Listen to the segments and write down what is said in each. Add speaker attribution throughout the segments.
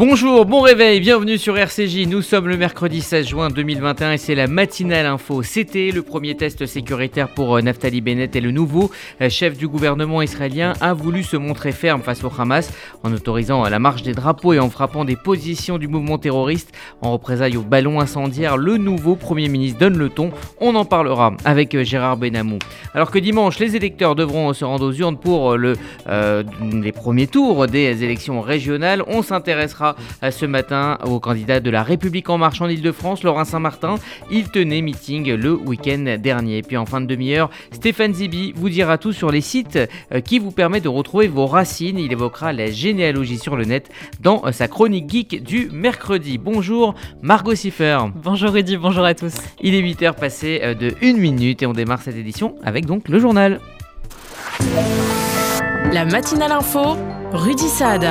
Speaker 1: Bonjour, bon réveil, bienvenue sur RCJ. Nous sommes le mercredi 16 juin 2021 et c'est la matinale info. C'était le premier test sécuritaire pour euh, Naftali Bennett et le nouveau euh, chef du gouvernement israélien a voulu se montrer ferme face au Hamas en autorisant la marche des drapeaux et en frappant des positions du mouvement terroriste en représailles au ballon incendiaire. Le nouveau premier ministre donne le ton. On en parlera avec euh, Gérard Benamou. Alors que dimanche, les électeurs devront se rendre aux urnes pour le, les premiers tours des élections régionales. On s'intéressera ce matin au candidat de la République en marche en Ile-de-France, Laurent Saint-Martin. Il tenait meeting le week-end dernier. puis en fin de demi-heure, Stéphane Zibi vous dira tout sur les sites euh, qui vous permettent de retrouver vos racines. Il évoquera la généalogie sur le net dans euh, sa chronique geek du mercredi. Bonjour Margot Siffer.
Speaker 2: Bonjour Rudy, bonjour à tous.
Speaker 1: Il est 8h passé euh, de 1 minute et on démarre cette édition avec donc le journal.
Speaker 3: La matinale info, Rudy Saad.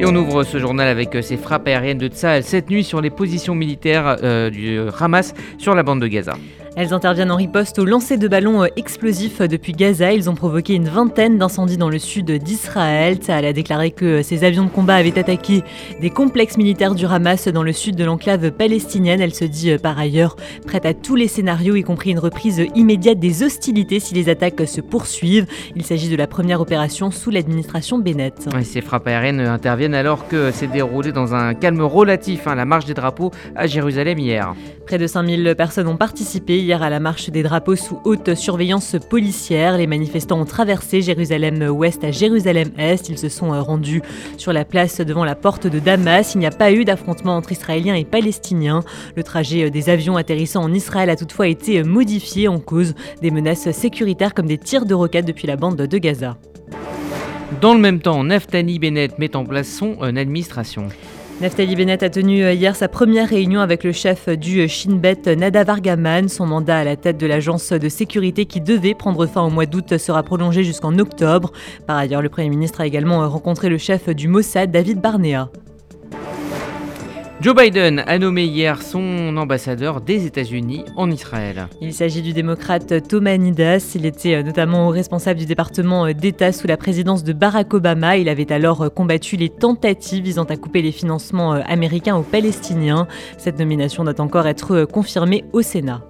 Speaker 1: Et on ouvre ce journal avec euh, ces frappes aériennes de Tsahal cette nuit sur les positions militaires euh, du Hamas sur la bande de Gaza.
Speaker 2: Elles interviennent en riposte au lancer de ballons euh, explosifs depuis Gaza. Ils ont provoqué une vingtaine d'incendies dans le sud d'Israël. Elle a déclaré que ces avions de combat avaient attaqué des complexes militaires du Hamas dans le sud de l'enclave palestinienne. Elle se dit euh, par ailleurs prête à tous les scénarios, y compris une reprise immédiate des hostilités si les attaques se poursuivent. Il s'agit de la première opération sous l'administration Bennett.
Speaker 1: ces frappes aériennes interviennent alors que s'est déroulé dans un calme relatif hein, la marche des drapeaux à Jérusalem hier.
Speaker 2: Près de 5000 personnes ont participé hier à la marche des drapeaux sous haute surveillance policière. Les manifestants ont traversé Jérusalem-Ouest à Jérusalem-Est. Ils se sont euh, rendus sur la place devant la porte de Damas. Il n'y a pas eu d'affrontement entre Israéliens et Palestiniens. Le trajet euh, des avions atterrissant en Israël a toutefois été euh, modifié en cause des menaces sécuritaires comme des tirs de roquettes depuis la bande de Gaza.
Speaker 1: Dans le même temps, Naftali Bennett met en place son administration.
Speaker 2: Naftali Bennett a tenu euh, hier sa première réunion avec le chef du Shin Bet, Nadav Argaman. Son mandat à la tête de l'agence de sécurité qui devait prendre fin au mois d'août sera prolongé jusqu'en octobre. Par ailleurs, le Premier ministre a également rencontré le chef du Mossad, David Barnea.
Speaker 1: Joe Biden a nommé hier son ambassadeur des États-Unis en Israël.
Speaker 2: Il s'agit du démocrate Thomas Nidas. Il était euh, notamment responsable du département euh, d'État sous la présidence de Barack Obama. Il avait alors euh, combattu les tentatives visant à couper les financements américains aux Palestiniens. Cette nomination doit encore être confirmée au Sénat.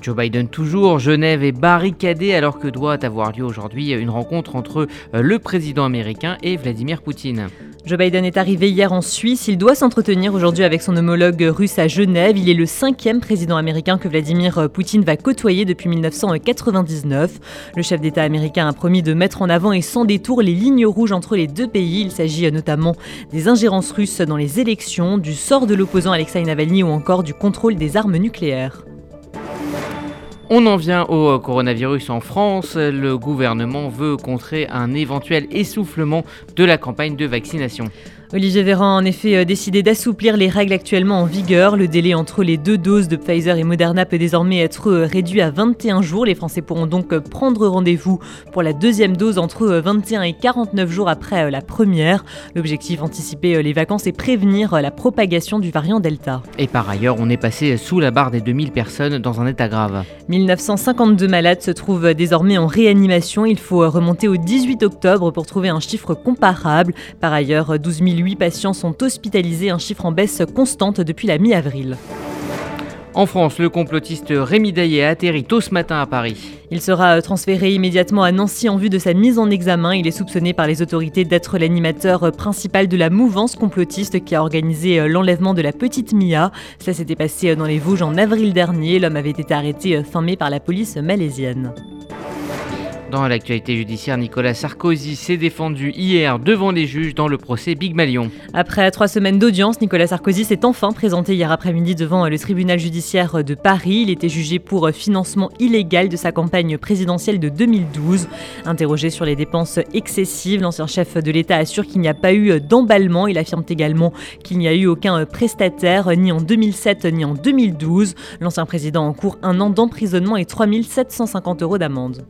Speaker 1: Joe Biden toujours, Genève est barricadée alors que doit avoir lieu aujourd'hui une rencontre entre le président américain et Vladimir Poutine.
Speaker 2: Joe Biden est arrivé hier en Suisse. Il doit s'entretenir aujourd'hui avec son homologue russe à Genève. Il est le cinquième président américain que Vladimir Poutine va côtoyer depuis 1999. Le chef d'État américain a promis de mettre en avant et sans détour les lignes rouges entre les deux pays. Il s'agit notamment des ingérences russes dans les élections, du sort de l'opposant Alexei Navalny ou encore du contrôle des armes nucléaires.
Speaker 1: On en vient au coronavirus en France. Le gouvernement veut contrer un éventuel essoufflement de la campagne de vaccination.
Speaker 2: Olivier Véran a en effet euh, décidé d'assouplir les règles actuellement en vigueur. Le délai entre les deux doses de Pfizer et Moderna peut désormais être euh, réduit à 21 jours. Les Français pourront donc euh, prendre rendez-vous pour la deuxième dose entre 21 et 49 jours après la première. L'objectif, anticiper les vacances et prévenir la propagation du variant Delta.
Speaker 1: Et par ailleurs, on est passé sous la barre des 2000 personnes dans un état grave.
Speaker 2: 1952 malades se trouvent désormais en réanimation. Il faut remonter au 18 octobre pour trouver un chiffre comparable. Par ailleurs, 12 000 8 patients sont hospitalisés, un chiffre en baisse constante depuis la mi-avril.
Speaker 1: En France, le complotiste Rémi Daillet a atterri tôt ce matin à Paris.
Speaker 2: Il sera transféré immédiatement à Nancy en vue de sa mise en examen. Il est soupçonné par les autorités d'être l'animateur principal de la mouvance complotiste qui a organisé l'enlèvement de la petite Mia. Ça s'était passé dans les Vosges en avril dernier. L'homme avait été arrêté fin mai par la police malaisienne.
Speaker 1: Dans l'actualité judiciaire, Nicolas Sarkozy s'est défendu hier devant les juges dans le procès Big Malion.
Speaker 2: Après trois semaines d'audience, Nicolas Sarkozy s'est enfin présenté hier après-midi devant le tribunal judiciaire de Paris. Il était jugé pour financement illégal de sa campagne présidentielle de 2012. Interrogé sur les dépenses excessives, l'ancien chef de l'État assure qu'il n'y a pas eu d'emballement. Il affirme également qu'il n'y a eu aucun prestataire ni en 2007 ni en 2012. L'ancien président encourt un an d'emprisonnement et 3750 euros d'amende.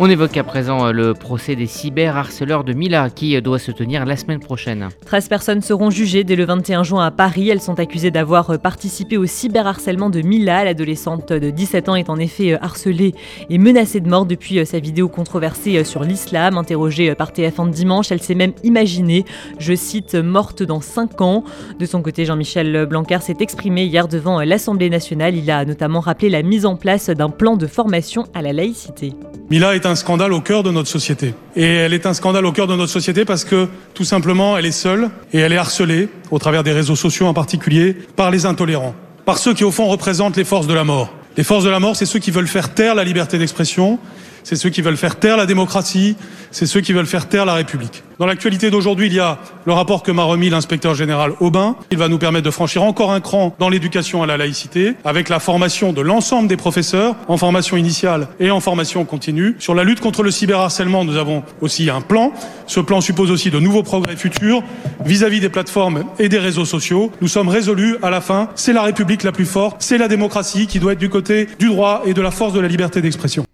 Speaker 1: On évoque à présent euh, le procès des cyberharceleurs de Mila qui euh, doit se tenir la semaine prochaine.
Speaker 2: 13 personnes seront jugées dès le 21 juin à Paris. Elles sont accusées d'avoir euh, participé au cyberharcèlement de Mila. L'adolescente de 17 ans est en effet harcelée et menacée de mort depuis sa vidéo controversée sur l'islam. Interrogée par TF1 dimanche, elle s'est même imaginée, je cite, morte dans 5 ans. De son côté, Jean-Michel Blanquer s'est exprimé hier devant l'Assemblée nationale. Il a notamment rappelé la mise en place d'un plan de formation à la laïcité.
Speaker 4: Mila est un scandale au cœur de notre société. Et elle est un scandale au cœur de notre société parce que, tout simplement, elle est seule et elle est harcelée, au travers des réseaux sociaux en particulier, par les intolérants, par ceux qui, au fond, représentent les forces de la mort. Les forces de la mort, c'est ceux qui veulent faire taire la liberté d'expression, c'est ceux qui veulent faire taire la démocratie, c'est ceux qui veulent faire taire la République. Dans l'actualité d'aujourd'hui, il y a le rapport que m'a remis l'inspecteur général Aubin. Il va nous permettre de franchir encore un cran dans l'éducation à la laïcité, avec la formation de l'ensemble des professeurs, en formation initiale et en formation continue. Sur la lutte contre le cyberharcèlement, nous avons aussi un plan. Ce plan suppose aussi de nouveaux progrès futurs vis-à-vis -vis des plateformes et des réseaux sociaux. Nous sommes résolus à la fin. C'est la République la plus forte, c'est la démocratie qui doit être du côté du droit et de la force de la liberté d'expression.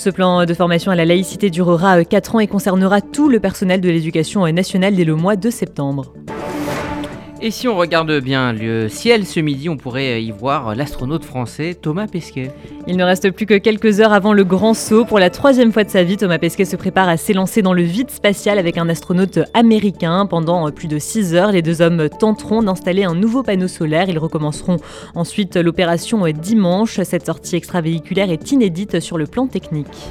Speaker 2: Ce plan de formation à la laïcité durera 4 ans et concernera tout le personnel de l'éducation nationale dès le mois de septembre.
Speaker 1: Et si on regarde bien le ciel ce midi, on pourrait y voir l'astronaute français Thomas Pesquet.
Speaker 2: Il ne reste plus que quelques heures avant le grand saut. Pour la troisième fois de sa vie, Thomas Pesquet se prépare à s'élancer dans le vide spatial avec un astronaute américain. Pendant plus de 6 heures, les deux hommes tenteront d'installer un nouveau panneau solaire. Ils recommenceront ensuite l'opération dimanche. Cette sortie extravéhiculaire est inédite sur le plan technique.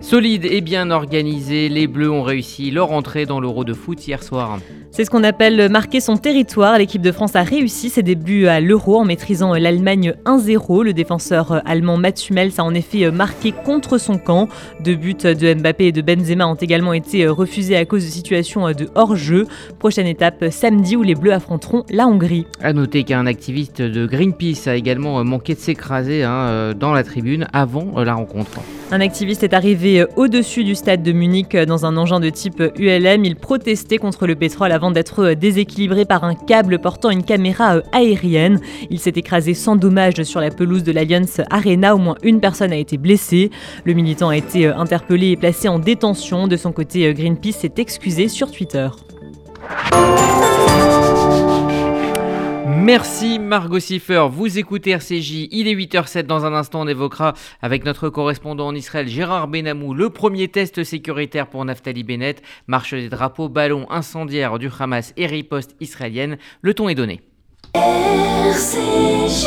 Speaker 1: Solide et bien organisé, les Bleus ont réussi leur entrée dans l'Euro de foot hier soir.
Speaker 2: C'est ce qu'on appelle marquer son territoire. L'équipe de France a réussi ses débuts à l'Euro en maîtrisant l'Allemagne 1-0. Le défenseur allemand Mats Hummels a en effet marqué contre son camp. Deux buts de Mbappé et de Benzema ont également été refusés à cause de situations de hors-jeu. Prochaine étape samedi où les Bleus affronteront la Hongrie.
Speaker 1: A noter qu'un activiste de Greenpeace a également manqué de s'écraser hein, dans la tribune avant la rencontre.
Speaker 2: Un activiste est arrivé au-dessus du stade de Munich dans un engin de type ULM. Il protestait contre le pétrole avant d'être déséquilibré par un câble portant une caméra aérienne. Il s'est écrasé sans dommage sur la pelouse de l'Alliance Arena. Au moins une personne a été blessée. Le militant a été interpellé et placé en détention. De son côté, Greenpeace s'est excusé sur Twitter.
Speaker 1: Merci Margot Siffer, vous écoutez RCJ, il est 8h07 dans un instant on évoquera avec notre correspondant en Israël Gérard Benamou le premier test sécuritaire pour Naftali Bennett, marche des drapeaux, ballons incendiaires du Hamas et riposte israélienne, le ton est donné.
Speaker 5: RCJ.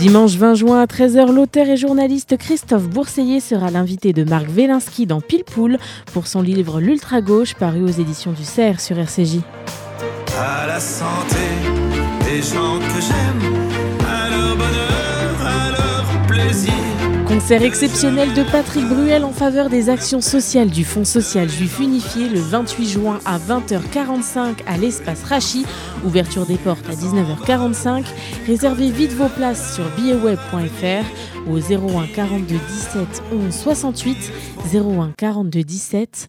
Speaker 3: Dimanche 20 juin à 13h, l'auteur et journaliste Christophe Bourseiller sera l'invité de Marc Wielinski dans Pile pour son livre L'Ultra Gauche paru aux éditions du CERF sur RCJ.
Speaker 6: À la santé des gens que j'aime, à leur bonheur, à leur plaisir.
Speaker 3: Concert exceptionnel de Patrick Bruel en faveur des actions sociales du Fonds social juif unifié le 28 juin à 20h45 à l'espace Rachi. Ouverture des portes à 19h45. Réservez vite vos places sur billetweb.fr au 01 42 17 11 68 01 42 17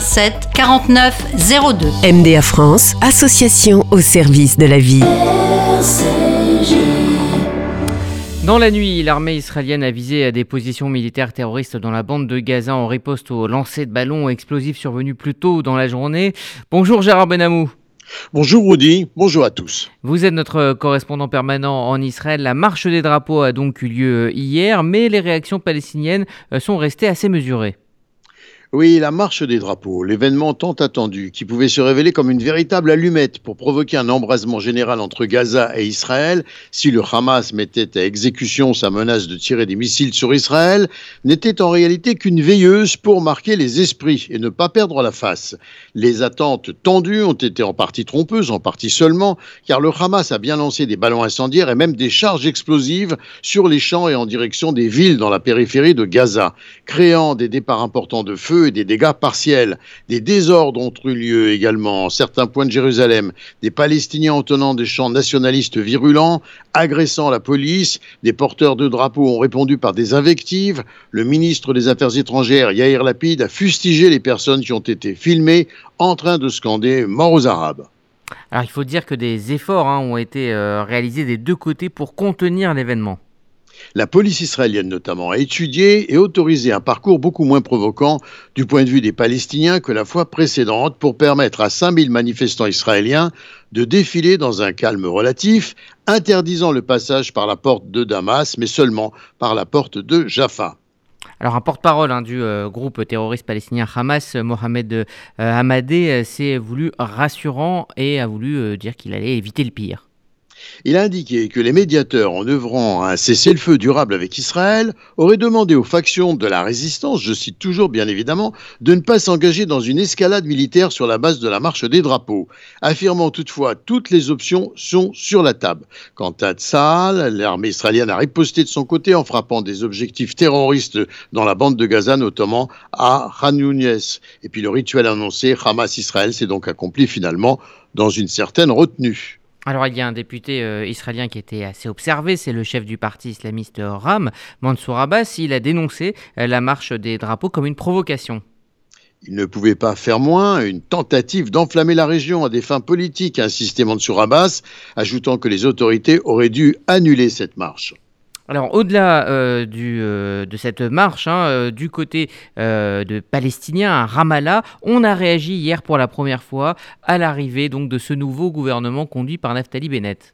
Speaker 7: 80 49 02.
Speaker 5: MDA France, association au service de la vie.
Speaker 1: Dans la nuit, l'armée israélienne a visé des positions militaires terroristes dans la bande de Gaza en riposte au lancer de ballons explosifs survenus plus tôt dans la journée. Bonjour Gérard Benamou.
Speaker 8: Bonjour Rudy, bonjour à tous.
Speaker 1: Vous êtes notre correspondant permanent en Israël. La marche des drapeaux a donc eu lieu hier, mais les réactions palestiniennes sont restées assez mesurées.
Speaker 8: Oui, la marche des drapeaux, l'événement tant attendu, qui pouvait se révéler comme une véritable allumette pour provoquer un embrasement général entre Gaza et Israël, si le Hamas mettait à exécution sa menace de tirer des missiles sur Israël, n'était en réalité qu'une veilleuse pour marquer les esprits et ne pas perdre la face. Les attentes tendues ont été en partie trompeuses, en partie seulement, car le Hamas a bien lancé des ballons incendiaires et même des charges explosives sur les champs et en direction des villes dans la périphérie de Gaza, créant des départs importants de feu des dégâts partiels. Des désordres ont eu lieu également en certains points de Jérusalem. Des Palestiniens en tenant des chants nationalistes virulents, agressant la police. Des porteurs de drapeaux ont répondu par des invectives. Le ministre des Affaires étrangères, Yair Lapid, a fustigé les personnes qui ont été filmées en train de scander mort aux Arabes.
Speaker 1: Alors il faut dire que des efforts hein, ont été euh, réalisés des deux côtés pour contenir l'événement.
Speaker 8: La police israélienne notamment a étudié et autorisé un parcours beaucoup moins provoquant du point de vue des Palestiniens que la fois précédente pour permettre à 5000 manifestants israéliens de défiler dans un calme relatif, interdisant le passage par la porte de Damas, mais seulement par la porte de Jaffa.
Speaker 1: Alors un porte-parole hein, du euh, groupe terroriste palestinien Hamas, Mohamed euh, Hamadé, euh, s'est voulu rassurant et a voulu dire qu'il allait éviter le pire.
Speaker 8: Il a indiqué que les médiateurs, en œuvrant à un cessez-le-feu durable avec Israël, auraient demandé aux factions de la résistance, je cite toujours bien évidemment, de ne pas s'engager dans une escalade militaire sur la base de la marche des drapeaux, affirmant toutefois toutes les options sont sur la table. Quant à Tzal, l'armée israélienne a riposté de son côté en frappant des objectifs terroristes dans la bande de Gaza, notamment à Khan Et puis le rituel annoncé, Hamas-Israël, s'est donc accompli finalement dans une certaine retenue.
Speaker 1: Alors il y a un député euh, israélien qui était assez observé, c'est le chef du parti islamiste RAM, Mansour Abbas. Il a dénoncé euh, la marche des drapeaux comme une provocation.
Speaker 8: Il ne pouvait pas faire moins, une tentative d'enflammer la région à des fins politiques, a insisté Mansour Abbas, ajoutant que les autorités auraient dû annuler cette marche.
Speaker 1: Alors, au-delà euh, euh, de cette marche, hein, euh, du côté de Palestiniens à Ramallah, on a réagi hier pour la première fois à l'arrivée donc de ce nouveau gouvernement conduit par Naftali Bennett.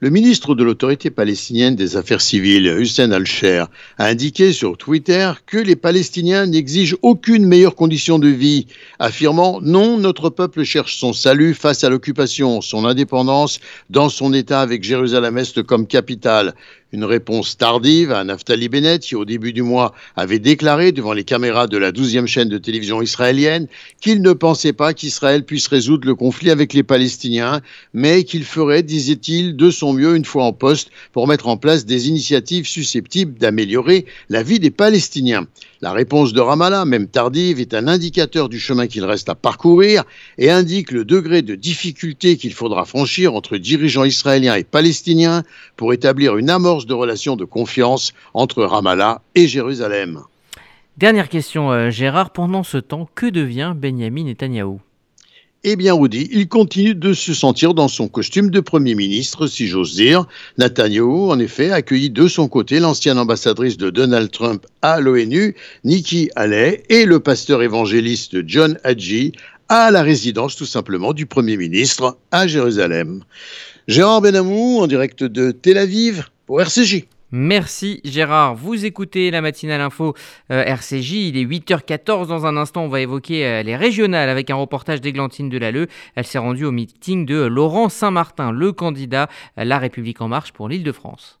Speaker 8: Le ministre de l'autorité palestinienne des Affaires civiles, Hussein Al-Sher, a indiqué sur Twitter que les Palestiniens n'exigent aucune meilleure condition de vie, affirmant Non, notre peuple cherche son salut face à l'occupation, son indépendance dans son État avec Jérusalem-Est comme capitale. Une réponse tardive à Naftali Bennett, qui au début du mois avait déclaré devant les caméras de la douzième chaîne de télévision israélienne qu'il ne pensait pas qu'Israël puisse résoudre le conflit avec les Palestiniens, mais qu'il ferait, disait-il, de son mieux une fois en poste pour mettre en place des initiatives susceptibles d'améliorer la vie des Palestiniens. La réponse de Ramallah, même tardive, est un indicateur du chemin qu'il reste à parcourir et indique le degré de difficulté qu'il faudra franchir entre dirigeants israéliens et palestiniens pour établir une amorce de relations de confiance entre Ramallah et Jérusalem.
Speaker 1: Dernière question, euh, Gérard. Pendant ce temps, que devient Benjamin Netanyahou
Speaker 8: eh bien, Rudy, il continue de se sentir dans son costume de Premier ministre, si j'ose dire. Netanyahu, en effet, a de son côté l'ancienne ambassadrice de Donald Trump à l'ONU, Nikki Haley, et le pasteur évangéliste John Hadji à la résidence, tout simplement, du Premier ministre à Jérusalem. Gérard Benamou, en direct de Tel Aviv, pour RCJ.
Speaker 1: Merci Gérard. Vous écoutez la matinale info euh, RCJ. Il est 8h14. Dans un instant, on va évoquer euh, les régionales avec un reportage d'Églantine Delalleux. Elle s'est rendue au meeting de Laurent Saint-Martin, le candidat La République En Marche pour l'Île-de-France.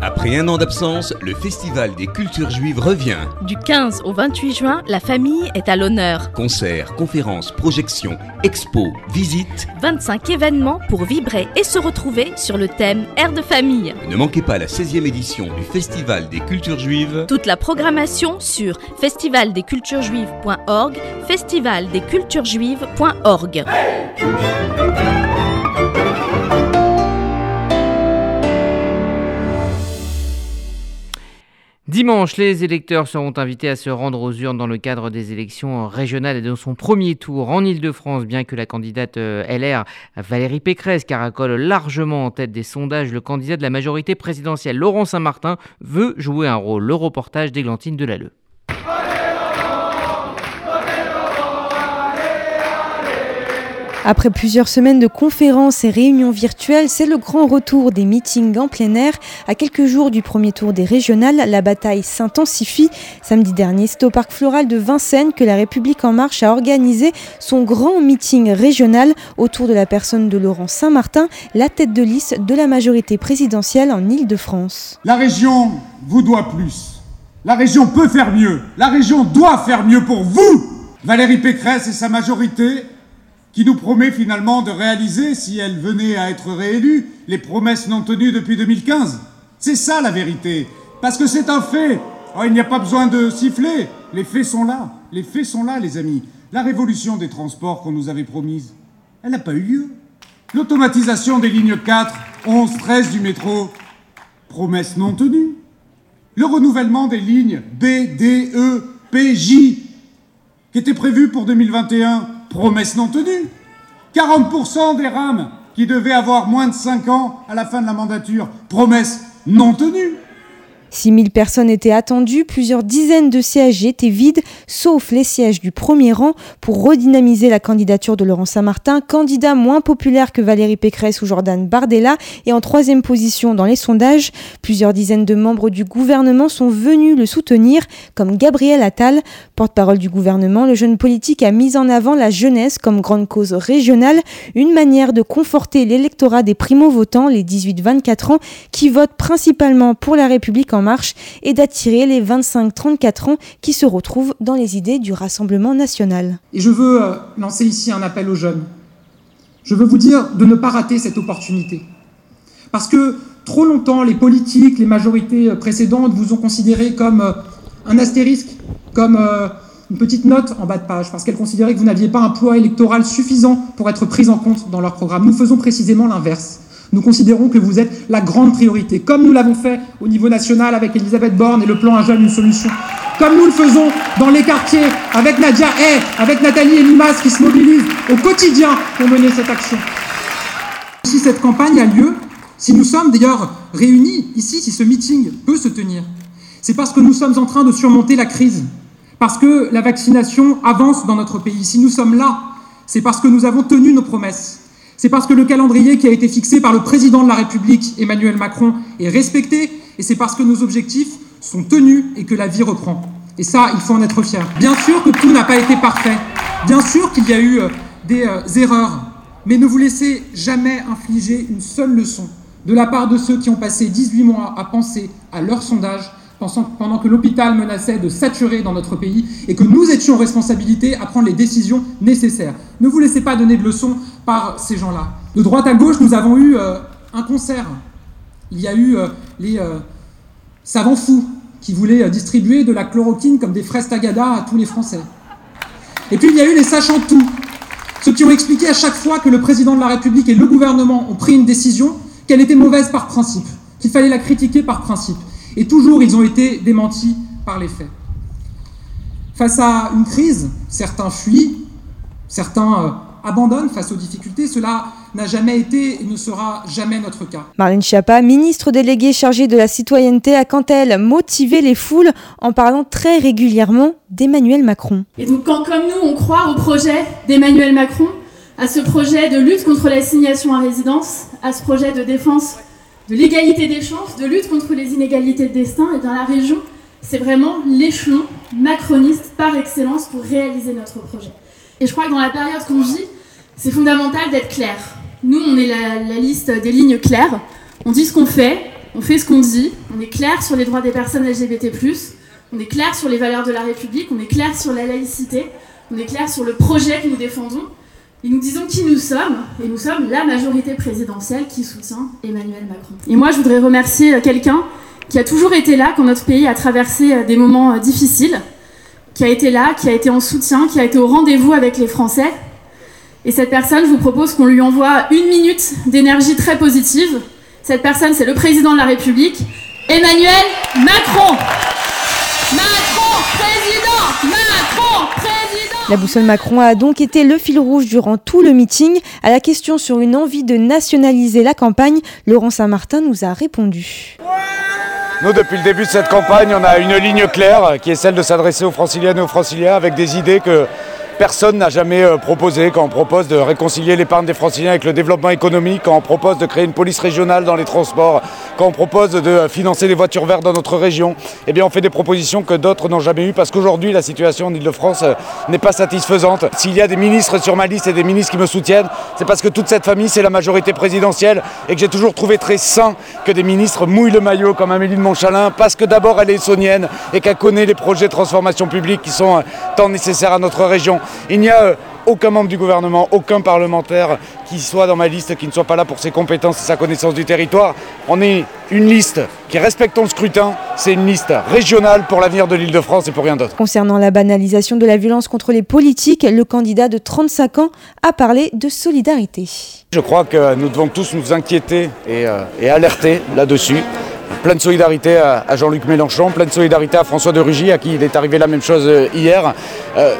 Speaker 9: Après un an d'absence, le Festival des cultures juives revient.
Speaker 10: Du 15 au 28 juin, la famille est à l'honneur.
Speaker 9: Concerts, conférences, projections, expos, visites.
Speaker 10: 25 événements pour vibrer et se retrouver sur le thème Air de famille.
Speaker 9: Ne manquez pas la 16e édition du Festival des cultures juives.
Speaker 10: Toute la programmation sur festivaldesculturesjuives.org, festivaldesculturesjuives.org.
Speaker 1: Dimanche, les électeurs seront invités à se rendre aux urnes dans le cadre des élections régionales et de son premier tour en Ile-de-France, bien que la candidate euh, LR Valérie Pécresse caracole largement en tête des sondages, le candidat de la majorité présidentielle Laurent Saint-Martin veut jouer un rôle. Le reportage d'Églantine Delalleux.
Speaker 11: Après plusieurs semaines de conférences et réunions virtuelles, c'est le grand retour des meetings en plein air. À quelques jours du premier tour des régionales, la bataille s'intensifie. Samedi dernier, c'est au parc floral de Vincennes que la République en marche a organisé son grand meeting régional autour de la personne de Laurent Saint-Martin, la tête de liste de la majorité présidentielle en Île-de-France.
Speaker 12: La région vous doit plus. La région peut faire mieux. La région doit faire mieux pour vous. Valérie Pécresse et sa majorité qui nous promet finalement de réaliser, si elle venait à être réélue, les promesses non tenues depuis 2015. C'est ça la vérité. Parce que c'est un fait. Oh, il n'y a pas besoin de siffler. Les faits sont là. Les faits sont là, les amis. La révolution des transports qu'on nous avait promise, elle n'a pas eu lieu. L'automatisation des lignes 4, 11, 13 du métro, promesse non tenue. Le renouvellement des lignes B, D, E, P, J, qui était prévu pour 2021, promesse non tenue. 40% des rames qui devaient avoir moins de 5 ans à la fin de la mandature, promesse non tenue.
Speaker 11: 6000 personnes étaient attendues, plusieurs dizaines de sièges étaient vides, sauf les sièges du premier rang, pour redynamiser la candidature de Laurent Saint-Martin, candidat moins populaire que Valérie Pécresse ou Jordan Bardella, et en troisième position dans les sondages. Plusieurs dizaines de membres du gouvernement sont venus le soutenir, comme Gabriel Attal, porte-parole du gouvernement. Le jeune politique a mis en avant la jeunesse comme grande cause régionale, une manière de conforter l'électorat des primo-votants, les 18-24 ans, qui votent principalement pour la République en marche et d'attirer les 25-34 ans qui se retrouvent dans les idées du Rassemblement national.
Speaker 13: Et je veux euh, lancer ici un appel aux jeunes. Je veux vous dire de ne pas rater cette opportunité. Parce que trop longtemps, les politiques, les majorités euh, précédentes vous ont considéré comme euh, un astérisque, comme une petite note en bas de page, parce qu'elles considéraient que vous n'aviez pas un poids électoral suffisant pour être pris en compte dans leur programme. Nous faisons précisément l'inverse. Nous considérons que vous êtes la grande priorité, comme nous l'avons fait au niveau national avec Elisabeth Borne et le plan Un jeune, une solution, comme nous le faisons dans les quartiers avec Nadia Hay, avec Nathalie Elimas qui se mobilisent au quotidien pour mener cette action. Si cette campagne a lieu, si nous sommes d'ailleurs réunis ici, si ce meeting peut se tenir, c'est parce que nous sommes en train de surmonter la crise, parce que la vaccination avance dans notre pays. Si nous sommes là, c'est parce que nous avons tenu nos promesses. C'est parce que le calendrier qui a été fixé par le président de la République, Emmanuel Macron, est respecté, et c'est parce que nos objectifs sont tenus et que la vie reprend. Et ça, il faut en être fier. Bien sûr que tout n'a pas été parfait. Bien sûr qu'il y a eu euh, des euh, erreurs. Mais ne vous laissez jamais infliger une seule leçon de la part de ceux qui ont passé 18 mois à penser à leur sondage pendant que l'hôpital menaçait de saturer dans notre pays et que nous étions en à prendre les décisions nécessaires. Ne vous laissez pas donner de leçons par ces gens-là. De droite à gauche, nous avons eu euh, un concert. Il y a eu euh, les euh, savants fous qui voulaient distribuer de la chloroquine comme des fraises tagada à tous les Français. Et puis il y a eu les sachant tout, Ceux qui ont expliqué à chaque fois que le président de la République et le gouvernement ont pris une décision, qu'elle était mauvaise par principe, qu'il fallait la critiquer par principe. Et toujours, ils ont été démentis par les faits. Face à une crise, certains fuient, certains euh, abandonnent face aux difficultés. Cela n'a jamais été et ne sera jamais notre cas.
Speaker 11: Marlène Schiappa, ministre déléguée chargée de la citoyenneté, a quant à elle motivé les foules en parlant très régulièrement d'Emmanuel Macron.
Speaker 3: Et donc quand comme nous on croit au projet d'Emmanuel Macron, à ce projet de lutte contre l'assignation à résidence, à ce projet de défense de l'égalité des chances, de lutte contre les inégalités de destin, et dans la région, c'est vraiment l'échelon macroniste par excellence pour réaliser notre projet. Et je crois que dans la période qu'on vit, c'est fondamental d'être clair. Nous, on est la, liste des lignes claires. On dit ce qu'on fait, on fait ce qu'on dit, on est clair sur les droits des personnes LGBT, on est clair sur les valeurs de la République, on est clair sur la laïcité, on est clair sur le projet que nous défendons. Et nous disons qui nous sommes, et nous sommes la majorité présidentielle qui soutient Emmanuel Macron. Et moi, je voudrais remercier quelqu'un qui a toujours été là quand notre pays a traversé des moments difficiles, qui a été là, qui a été en soutien, qui a été au rendez-vous avec les Français. Et cette personne, je vous propose qu'on lui envoie une minute d'énergie très positive. Cette personne, c'est le président de la République, Emmanuel Macron. Macron, président Macron,
Speaker 11: La boussole Macron a donc été le fil rouge durant tout le meeting. À la question sur une envie de nationaliser la campagne, Laurent Saint-Martin nous a répondu.
Speaker 14: Nous, depuis le début de cette campagne, on a une ligne claire qui est celle de s'adresser aux franciliennes et aux franciliens avec des idées que personne n'a jamais proposé quand on propose de réconcilier l'épargne des franciliens avec le développement économique, quand on propose de créer une police régionale dans les transports, quand on propose de financer les voitures vertes dans notre région. Eh bien, on fait des propositions que d'autres n'ont jamais eues parce qu'aujourd'hui, la situation en Ile-de-France n'est pas satisfaisante. S'il y a des ministres sur ma liste et des ministres qui me soutiennent, c'est parce que toute cette famille, c'est la majorité présidentielle et que j'ai toujours trouvé très sain que des ministres mouillent le maillot comme Amélie de Montchalin parce que d'abord, elle est saunienne et qu'elle connaît les projets de transformation publique qui sont tant nécessaires à notre région. Il n'y a aucun membre du gouvernement, aucun parlementaire qui soit dans ma liste, qui ne soit pas là pour ses compétences et sa connaissance du territoire. On est une liste qui respecte le scrutin, c'est une liste régionale pour l'avenir de l'île de France et pour rien d'autre.
Speaker 11: Concernant la banalisation de la violence contre les politiques, le candidat de 35 ans a parlé de solidarité.
Speaker 14: Je crois que nous devons tous nous inquiéter et, euh, et alerter là-dessus. Pleine solidarité à, à Jean-Luc Mélenchon, pleine solidarité à François de Rugy, à qui il est arrivé la même chose hier. Euh,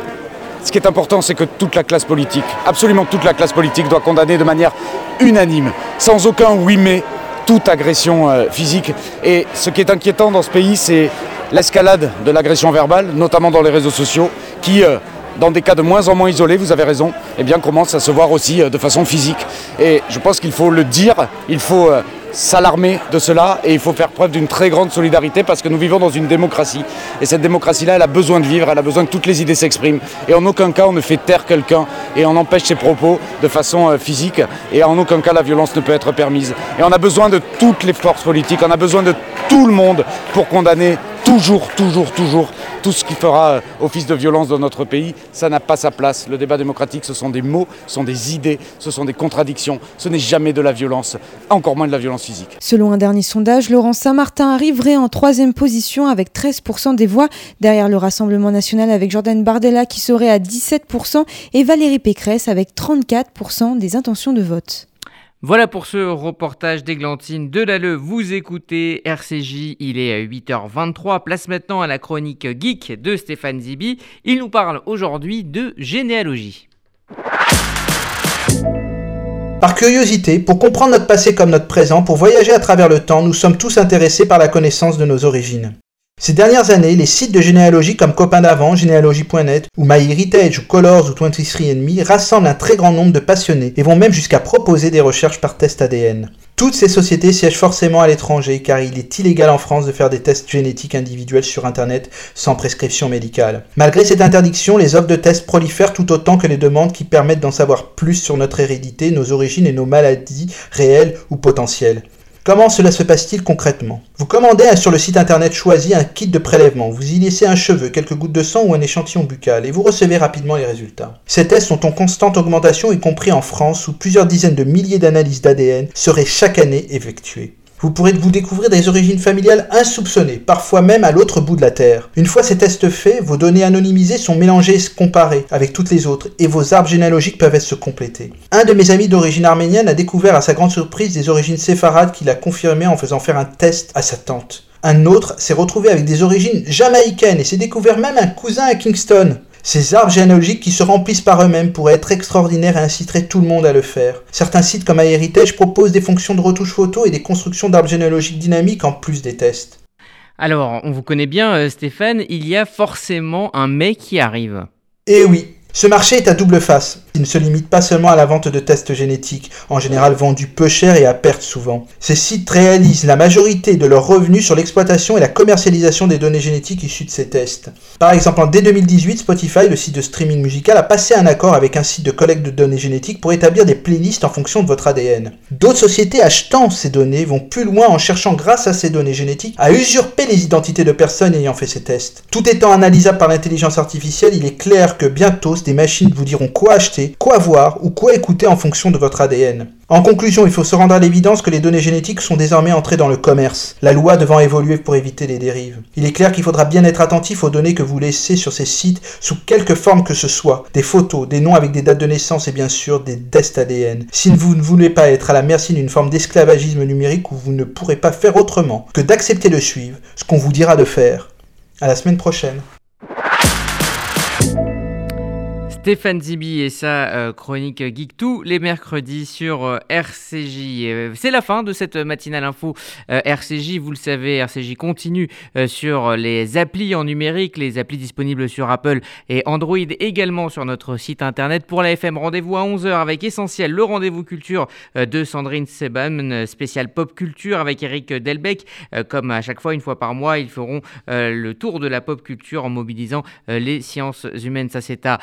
Speaker 14: ce qui est important, c'est que toute la classe politique, absolument toute la classe politique, doit condamner de manière unanime, sans aucun oui mais, toute agression euh, physique. Et ce qui est inquiétant dans ce pays, c'est l'escalade de l'agression verbale, notamment dans les réseaux sociaux, qui, euh, dans des cas de moins en moins isolés, vous avez raison, eh bien, commence à se voir aussi euh, de façon physique. Et je pense qu'il faut le dire, il faut s'alarmer de cela et il faut faire preuve d'une très grande solidarité parce que nous vivons dans une démocratie et cette démocratie-là, elle a besoin de vivre, elle a besoin que toutes les idées s'expriment et en aucun cas on ne fait taire quelqu'un et on empêche ses propos de façon euh, physique et en aucun cas la violence ne peut être permise. Et on a besoin de toutes les forces politiques, on a besoin de tout le monde pour condamner toujours, toujours, toujours tout ce qui fera euh, office de violence dans notre pays, ça n'a pas sa place. Le débat démocratique, ce sont des mots, ce sont des idées, ce sont des contradictions. Ce n'est jamais de la violence, encore moins de la violence physique.
Speaker 11: Selon un dernier sondage, Laurent Saint-Martin arriverait en troisième position avec 13% des voix, derrière le Rassemblement national avec Jordan Bardella qui serait à 17% et Valérie Pécresse avec 34% des intentions de vote.
Speaker 1: Voilà pour ce reportage d'Églantine de Lalleux. Vous écoutez RCJ, il est à 8h23. Place maintenant à la chronique geek de Stéphane Zibi. Il nous parle aujourd'hui de généalogie.
Speaker 15: Par curiosité, pour comprendre notre passé comme notre présent, pour voyager à travers le temps, nous sommes tous intéressés par la connaissance de nos origines. Ces dernières années, les sites de généalogie comme Copain d'avant, généalogie.net ou MyHeritage ou Colors ou 23andMe rassemblent un très grand nombre de passionnés et vont même jusqu'à proposer des recherches par test ADN. Toutes ces sociétés siègent forcément à l'étranger car il est illégal en France de faire des tests génétiques individuels sur Internet sans prescription médicale. Malgré cette interdiction, les offres de tests prolifèrent tout autant que les demandes qui permettent d'en savoir plus sur notre hérédité, nos origines et nos maladies réelles ou potentielles. Comment cela se passe-t-il concrètement? Vous commandez sur le site internet choisi un kit de prélèvement, vous y laissez un cheveu, quelques gouttes de sang ou un échantillon buccal et vous recevez rapidement les résultats. Ces tests sont en constante augmentation y compris en France où plusieurs dizaines de milliers d'analyses d'ADN seraient chaque année effectuées. Vous pourrez vous découvrir des origines familiales insoupçonnées, parfois même à l'autre bout de la Terre. Une fois ces tests faits, vos données anonymisées sont mélangées et comparées avec toutes les autres, et vos arbres généalogiques peuvent être se compléter. Un de mes amis d'origine arménienne a découvert à sa grande surprise des origines séfarades qu'il a confirmées en faisant faire un test à sa tante. Un autre s'est retrouvé avec des origines jamaïcaines et s'est découvert même un cousin à Kingston. Ces arbres généalogiques qui se remplissent par eux-mêmes pourraient être extraordinaires et inciteraient tout le monde à le faire. Certains sites comme iHeritage proposent des fonctions de retouche photo et des constructions d'arbres généalogiques dynamiques en plus des tests.
Speaker 1: Alors, on vous connaît bien euh, Stéphane, il y a forcément un mais qui arrive.
Speaker 15: Eh oui, ce marché est à double face. Il ne se limite pas seulement à la vente de tests génétiques, en général vendus peu cher et à perte souvent. Ces sites réalisent la majorité de leurs revenus sur l'exploitation et la commercialisation des données génétiques issues de ces tests. Par exemple, en dès 2018, Spotify, le site de streaming musical, a passé un accord avec un site de collecte de données génétiques pour établir des playlists en fonction de votre ADN. D'autres sociétés achetant ces données vont plus loin en cherchant, grâce à ces données génétiques, à usurper les identités de personnes ayant fait ces tests. Tout étant analysable par l'intelligence artificielle, il est clair que bientôt des machines vous diront quoi acheter, quoi voir ou quoi écouter en fonction de votre ADN. En conclusion, il faut se rendre à l'évidence que les données génétiques sont désormais entrées dans le commerce, la loi devant évoluer pour éviter les dérives. Il est clair qu'il faudra bien être attentif aux données que vous laissez sur ces sites sous quelque forme que ce soit, des photos, des noms avec des dates de naissance et bien sûr des tests ADN. Si vous ne voulez pas être à la merci d'une forme d'esclavagisme numérique où vous ne pourrez pas faire autrement que d'accepter de suivre ce qu'on vous dira de faire. À la semaine prochaine.
Speaker 1: Stéphane Zibi et sa euh, chronique Geek tous les mercredis sur euh, RCJ. Euh, c'est la fin de cette matinale info RCJ. Vous le savez, RCJ continue sur les applis en numérique, les applis disponibles sur Apple et Android, également sur notre site internet. Pour la FM, rendez-vous à 11h avec Essentiel, le rendez-vous culture de Sandrine Seban, spécial pop culture avec Eric Delbecq. Comme à chaque fois, une fois par mois, ils feront le tour de la pop culture en mobilisant les sciences humaines. Ça, c'est à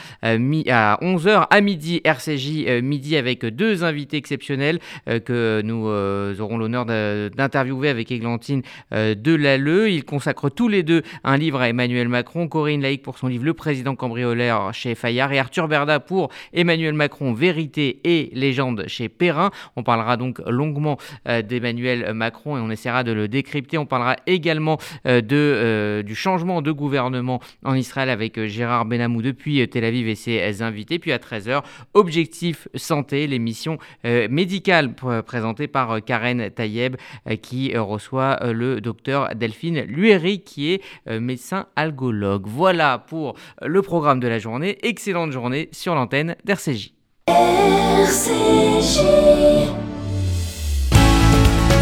Speaker 1: à 11h à midi, RCJ euh, midi avec deux invités exceptionnels euh, que nous euh, aurons l'honneur d'interviewer avec Églantine Delalleux. Ils consacrent tous les deux un livre à Emmanuel Macron, Corinne Laïc pour son livre Le président cambrioleur chez Fayard et Arthur Berda pour Emmanuel Macron, Vérité et légende chez Perrin. On parlera donc longuement d'Emmanuel Macron et on essaiera de le décrypter. On parlera également de, du changement de gouvernement en Israël avec Gérard Benamou depuis Tel Aviv et ses invités. Puis à 13h, Objectif Santé, l'émission euh, médicale présentée par euh, Karen Tayeb euh, qui reçoit le docteur Delphine Lueri qui est médecin algologue. Voilà pour le programme de la journée. Excellente journée sur l'antenne d'RCJ. RCJ.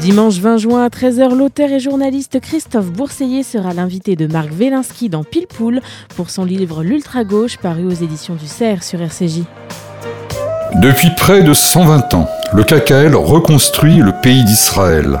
Speaker 3: Dimanche 20 juin à 13h, l'auteur et journaliste Christophe Bourseiller sera l'invité de Marc Wielinski dans Pile pour son livre L'Ultra Gauche paru aux éditions du CERF sur RCJ.
Speaker 16: Depuis près de 120 ans, le KKL reconstruit le pays d'Israël.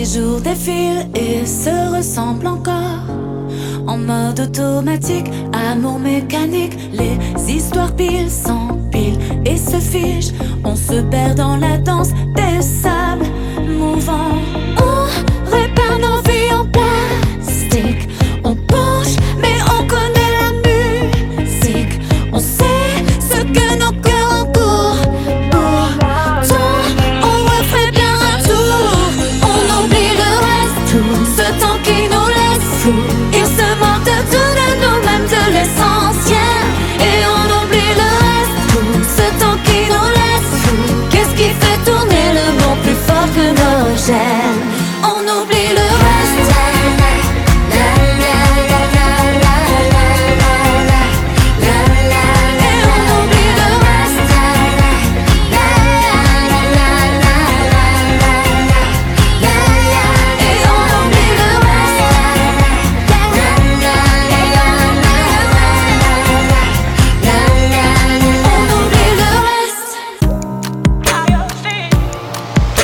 Speaker 17: Les jours défilent et se ressemblent encore. En mode automatique, amour mécanique, les histoires pile s'empilent et se fichent. On se perd dans la danse des sables mouvants.